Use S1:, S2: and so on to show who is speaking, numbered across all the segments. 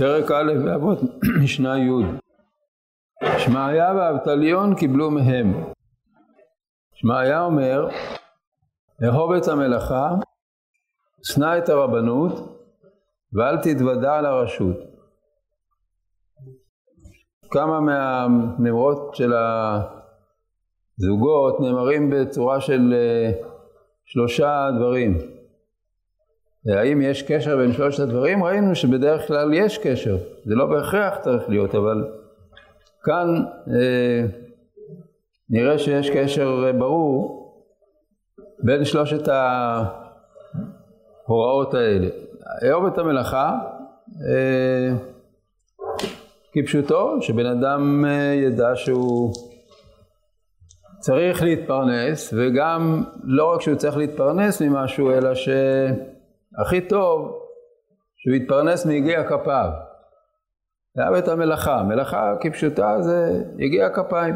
S1: פרק א' באבות משנה י' שמעיה ואבטליון קיבלו מהם. שמעיה אומר, אהוב את המלאכה, שנא את הרבנות, ואל תתוודע על הרשות. כמה מהנמרות של הזוגות נאמרים בצורה של אה, שלושה דברים. האם יש קשר בין שלושת הדברים? ראינו שבדרך כלל יש קשר, זה לא בהכרח צריך להיות, אבל כאן אה, נראה שיש קשר ברור בין שלושת ההוראות האלה. אהוב את המלאכה, אה, כפשוטו, שבן אדם אה, ידע שהוא צריך להתפרנס, וגם לא רק שהוא צריך להתפרנס ממשהו, אלא שהכי טוב שהוא יתפרנס מיגיע כפיו. לאהב את המלאכה. מלאכה כפשוטה זה יגיע כפיים.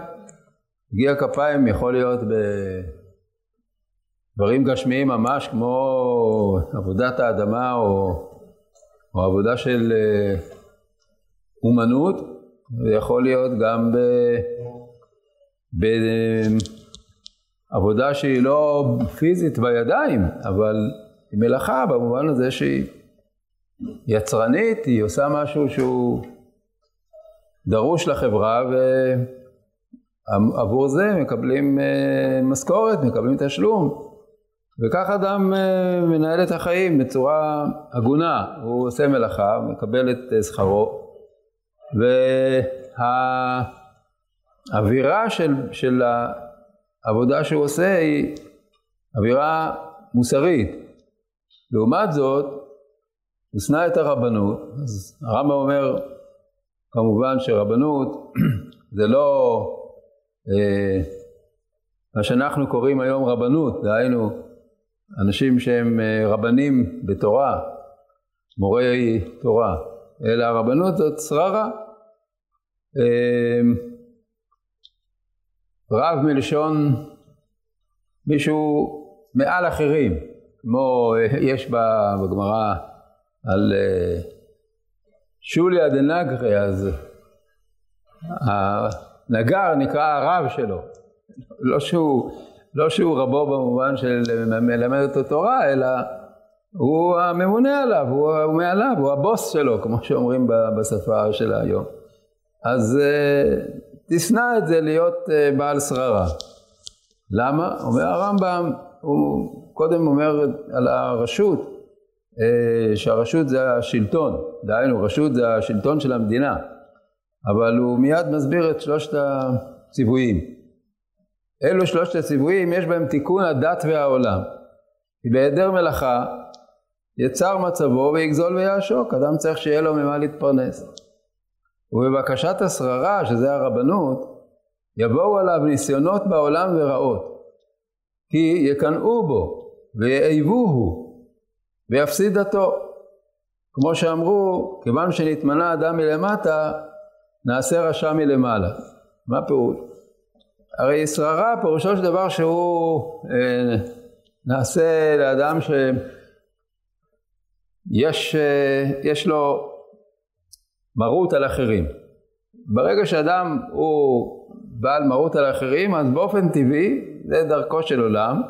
S1: יגיע כפיים יכול להיות בדברים גשמיים ממש כמו עבודת האדמה או, או עבודה של אה, אומנות, זה יכול להיות גם בעבודה שהיא לא פיזית בידיים, אבל היא מלאכה במובן הזה שהיא יצרנית, היא עושה משהו שהוא דרוש לחברה ועבור זה מקבלים אה, משכורת, מקבלים תשלום. וכך אדם אה, מנהל את החיים בצורה הגונה, הוא עושה מלאכה, מקבל את אה, שכרו, והאווירה של, של העבודה שהוא עושה היא אווירה מוסרית. לעומת זאת, הוא שנא את הרבנות, אז הרמב"ם אומר כמובן שרבנות זה לא אה, מה שאנחנו קוראים היום רבנות, דהיינו אנשים שהם אה, רבנים בתורה, מורי תורה, אלא הרבנות זאת שררה. אה, רב מלשון מישהו מעל אחרים, כמו אה, יש בגמרא על אה, שוליה דנגרי, אז הנגר נקרא הרב שלו. לא שהוא, לא שהוא רבו במובן של מלמד אותו תורה, אלא הוא הממונה עליו, הוא, הוא מעליו, הוא הבוס שלו, כמו שאומרים בשפה של היום. אז uh, תשנא את זה להיות בעל שררה. למה? אומר הרמב"ם, הוא קודם אומר על הרשות, אה, שהרשות זה השלטון, דהיינו רשות זה השלטון של המדינה, אבל הוא מיד מסביר את שלושת הציוויים. אלו שלושת הציוויים יש בהם תיקון הדת והעולם. כי בהיעדר מלאכה יצר מצבו ויגזול ויעשוק, אדם צריך שיהיה לו ממה להתפרנס. ובבקשת השררה, שזה הרבנות, יבואו עליו ניסיונות בעולם ורעות, כי יקנאו בו ויאהבוהו ויפסיד דתו. כמו שאמרו, כיוון שנתמנה אדם מלמטה, נעשה רשע מלמעלה. מה פירוש? הרי שררה פירושו של דבר שהוא אה, נעשה לאדם שיש אה, לו מרות על אחרים. ברגע שאדם הוא בעל מרות על אחרים, אז באופן טבעי, זה דרכו של עולם,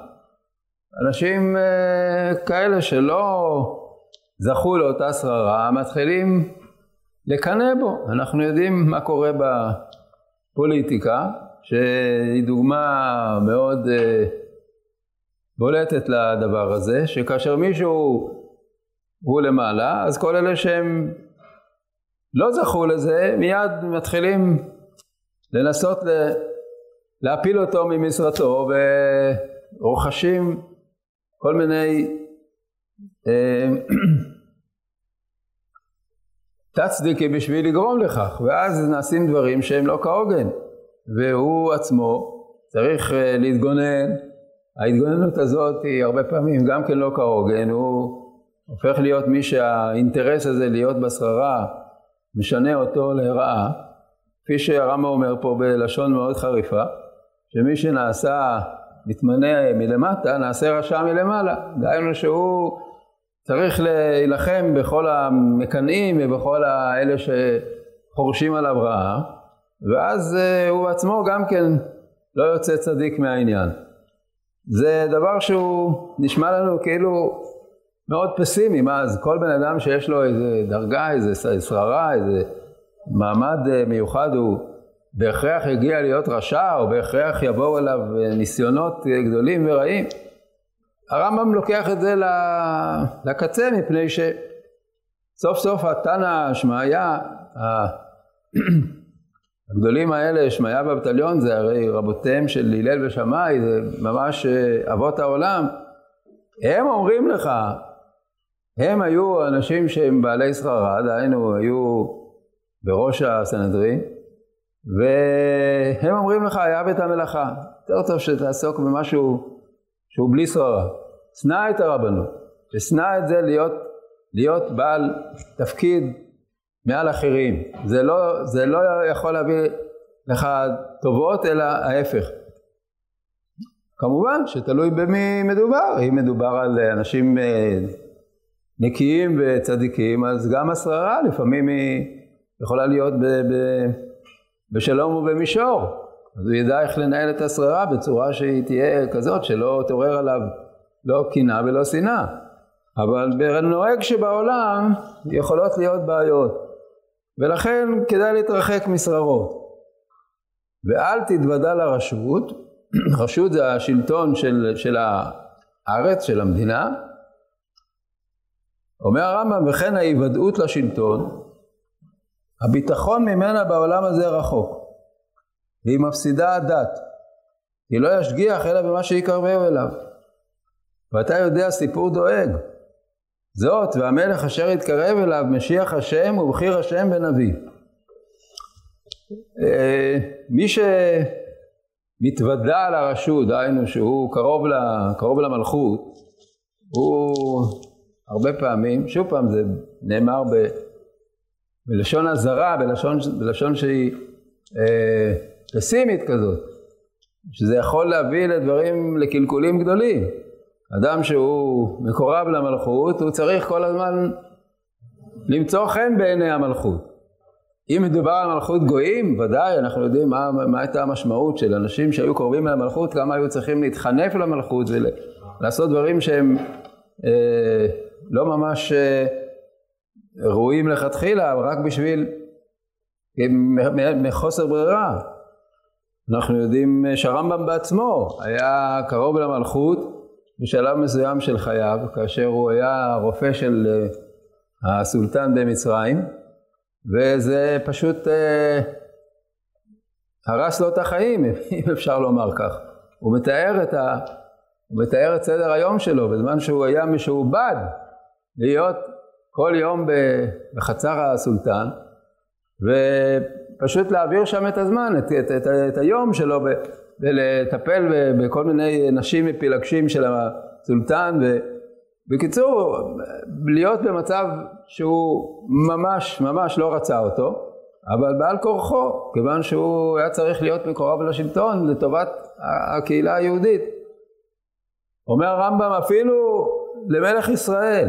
S1: אנשים uh, כאלה שלא זכו לאותה שררה מתחילים לקנא בו. אנחנו יודעים מה קורה בפוליטיקה, שהיא דוגמה מאוד uh, בולטת לדבר הזה, שכאשר מישהו הוא למעלה, אז כל אלה שהם לא זכו לזה, מיד מתחילים לנסות להפיל אותו ממשרתו ורוכשים כל מיני אה, תצדיקי בשביל לגרום לכך, ואז נעשים דברים שהם לא כהוגן, והוא עצמו צריך אה, להתגונן, ההתגוננות הזאת היא הרבה פעמים גם כן לא כהוגן, הוא הופך להיות מי שהאינטרס הזה להיות בשררה משנה אותו לרעה, כפי שהרמב"ם אומר פה בלשון מאוד חריפה, שמי שנעשה מתמנה מלמטה, נעשה רשע מלמעלה. דהיינו שהוא צריך להילחם בכל המקנאים ובכל האלה שחורשים עליו רעה, ואז אה, הוא עצמו גם כן לא יוצא צדיק מהעניין. זה דבר שהוא נשמע לנו כאילו מאוד פסימי, מה אז כל בן אדם שיש לו איזה דרגה, איזה שררה, איזה מעמד אה, מיוחד הוא בהכרח יגיע להיות רשע או בהכרח יבואו אליו אה, ניסיונות גדולים ורעים. הרמב"ם לוקח את זה לקצה מפני שסוף סוף התנא שמעיה הגדולים האלה, שמעיה באבטליון זה הרי רבותיהם של הלל ושמאי, זה ממש אה, אבות העולם, הם אומרים לך, הם היו אנשים שהם בעלי שכרה, דהיינו היו בראש הסנהדרין, והם אומרים לך, היה בית המלאכה, יותר טוב שתעסוק במשהו שהוא בלי שררה. שנא את הרבנות, ושנא את זה להיות, להיות בעל תפקיד מעל אחרים. זה לא, זה לא יכול להביא לך טובות, אלא ההפך. כמובן שתלוי במי מדובר. אם מדובר על אנשים אה, נקיים וצדיקים, אז גם השררה לפעמים היא יכולה להיות ב, ב, בשלום ובמישור. אז הוא ידע איך לנהל את השררה בצורה שהיא תהיה כזאת, שלא תעורר עליו לא קנאה ולא שנאה. אבל בנוהג שבעולם יכולות להיות בעיות. ולכן כדאי להתרחק משררות. ואל תתוודע לרשות, רשות זה השלטון של, של הארץ, של המדינה. אומר הרמב"ם, וכן ההיוודעות לשלטון, הביטחון ממנה בעולם הזה רחוק, והיא מפסידה הדת, היא לא ישגיח אלא במה שיקרבהו אליו. ואתה יודע סיפור דואג. זאת והמלך אשר יתקרב אליו משיח השם ובחיר השם ונביא. אה, מי שמתוודע לרשות, דהיינו שהוא קרוב, לה, קרוב למלכות, הוא הרבה פעמים, שוב פעם זה נאמר ב, בלשון אזהרה, בלשון, בלשון שהיא אה, פסימית כזאת, שזה יכול להביא לדברים, לקלקולים גדולים. אדם שהוא מקורב למלכות, הוא צריך כל הזמן למצוא חן בעיני המלכות. אם מדובר על מלכות גויים, ודאי, אנחנו יודעים מה, מה הייתה המשמעות של אנשים שהיו קרובים למלכות, כמה היו צריכים להתחנף למלכות ולעשות דברים שהם אה, לא ממש אה, ראויים לכתחילה, רק בשביל, מחוסר ברירה. אנחנו יודעים שהרמב"ם בעצמו היה קרוב למלכות, בשלב מסוים של חייו, כאשר הוא היה רופא של אה, הסולטן במצרים, וזה פשוט אה, הרס לו את החיים, אם אפשר לומר כך. הוא מתאר את, ה, הוא מתאר את סדר היום שלו, בזמן שהוא היה משועבד להיות כל יום בחצר הסולטן, ופשוט להעביר שם את הזמן, את, את, את, את היום שלו ולטפל בכל מיני נשים מפילגשים של הסולטן. ובקיצור, להיות במצב שהוא ממש ממש לא רצה אותו, אבל בעל כורחו, כיוון שהוא היה צריך להיות מקורב לשלטון לטובת הקהילה היהודית. אומר הרמב"ם אפילו למלך ישראל,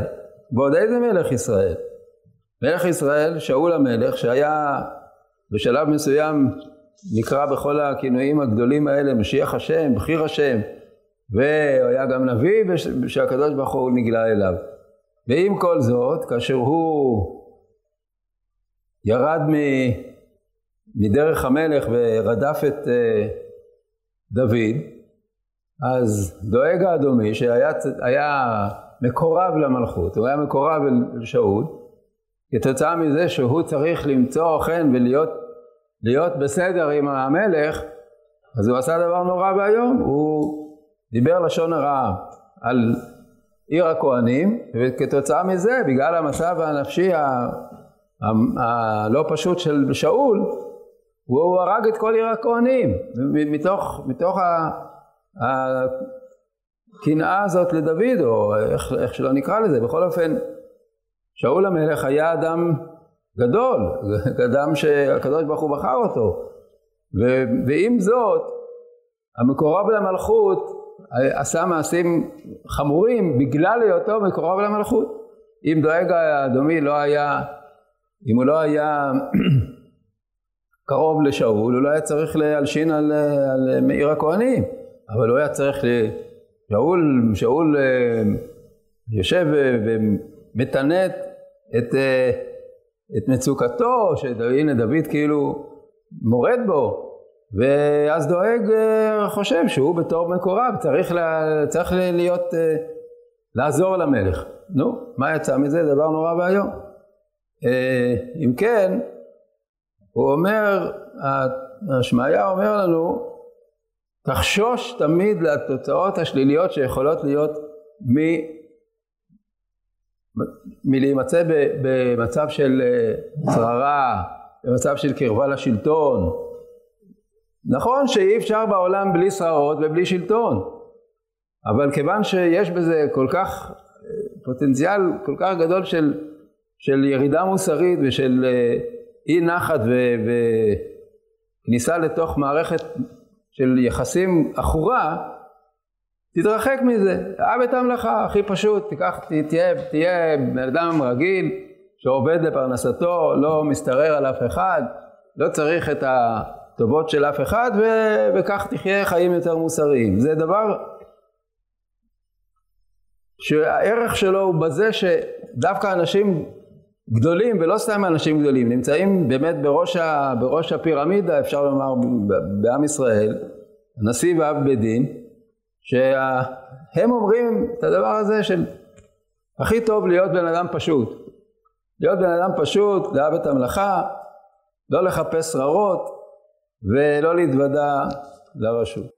S1: ועוד איזה מלך ישראל? מלך ישראל, שאול המלך, שהיה בשלב מסוים נקרא בכל הכינויים הגדולים האלה משיח השם, בחיר השם, והוא היה גם נביא שהקדוש ברוך הוא נגלה אליו. ועם כל זאת, כאשר הוא ירד מדרך המלך ורדף את אה, דוד, אז דואג האדומי שהיה מקורב למלכות, הוא היה מקורב אל שאול, כתוצאה מזה שהוא צריך למצוא חן ולהיות להיות בסדר עם המלך, אז הוא עשה דבר נורא ואיום, הוא דיבר לשון הרע על עיר הכהנים, וכתוצאה מזה, בגלל המצב הנפשי הלא פשוט של שאול, הוא הרג את כל עיר הכהנים, מתוך, מתוך הקנאה הזאת לדוד, או איך, איך שלא נקרא לזה, בכל אופן, שאול המלך היה אדם גדול, אדם שהקדוש ברוך הוא בחר אותו. ו, ועם זאת, המקורב למלכות עשה מעשים חמורים בגלל היותו מקורב למלכות. אם דואג האדומי לא היה, אם הוא לא היה קרוב לשאול, הוא לא היה צריך להלשין על, על מאיר הכהנים, אבל הוא היה צריך, שאול, שאול אה, יושב ומתנת את, אה, את מצוקתו, שהנה דוד כאילו מורד בו, ואז דואג אה, חושב שהוא בתור מקורב צריך, לה, צריך להיות, לעזור למלך. נו, מה יצא מזה? דבר נורא ואיום. אם כן, הוא אומר, השמעיה אומר לנו, תחשוש תמיד לתוצאות השליליות שיכולות להיות מ... מלהימצא במצב של אה, שררה, במצב של קרבה לשלטון. נכון שאי אפשר בעולם בלי שררות ובלי שלטון, אבל כיוון שיש בזה כל כך, אה, פוטנציאל כל כך גדול של, של ירידה מוסרית ושל אה, אי נחת וכניסה לתוך מערכת של יחסים עכורה, תתרחק מזה, אהב את המלאכה, הכי פשוט, תיקח, תהיה, תהיה בן אדם רגיל שעובד לפרנסתו, לא משתרר על אף אחד, לא צריך את הטובות של אף אחד ו, וכך תחיה חיים יותר מוסריים. זה דבר שהערך שלו הוא בזה שדווקא אנשים גדולים ולא סתם אנשים גדולים, נמצאים באמת בראש, ה, בראש הפירמידה אפשר לומר בעם ישראל, הנשיא ואב בית דין, שהם אומרים את הדבר הזה של הכי טוב להיות בן אדם פשוט. להיות בן אדם פשוט, לאהב את המלאכה, לא לחפש שררות ולא להתוודע לרשות.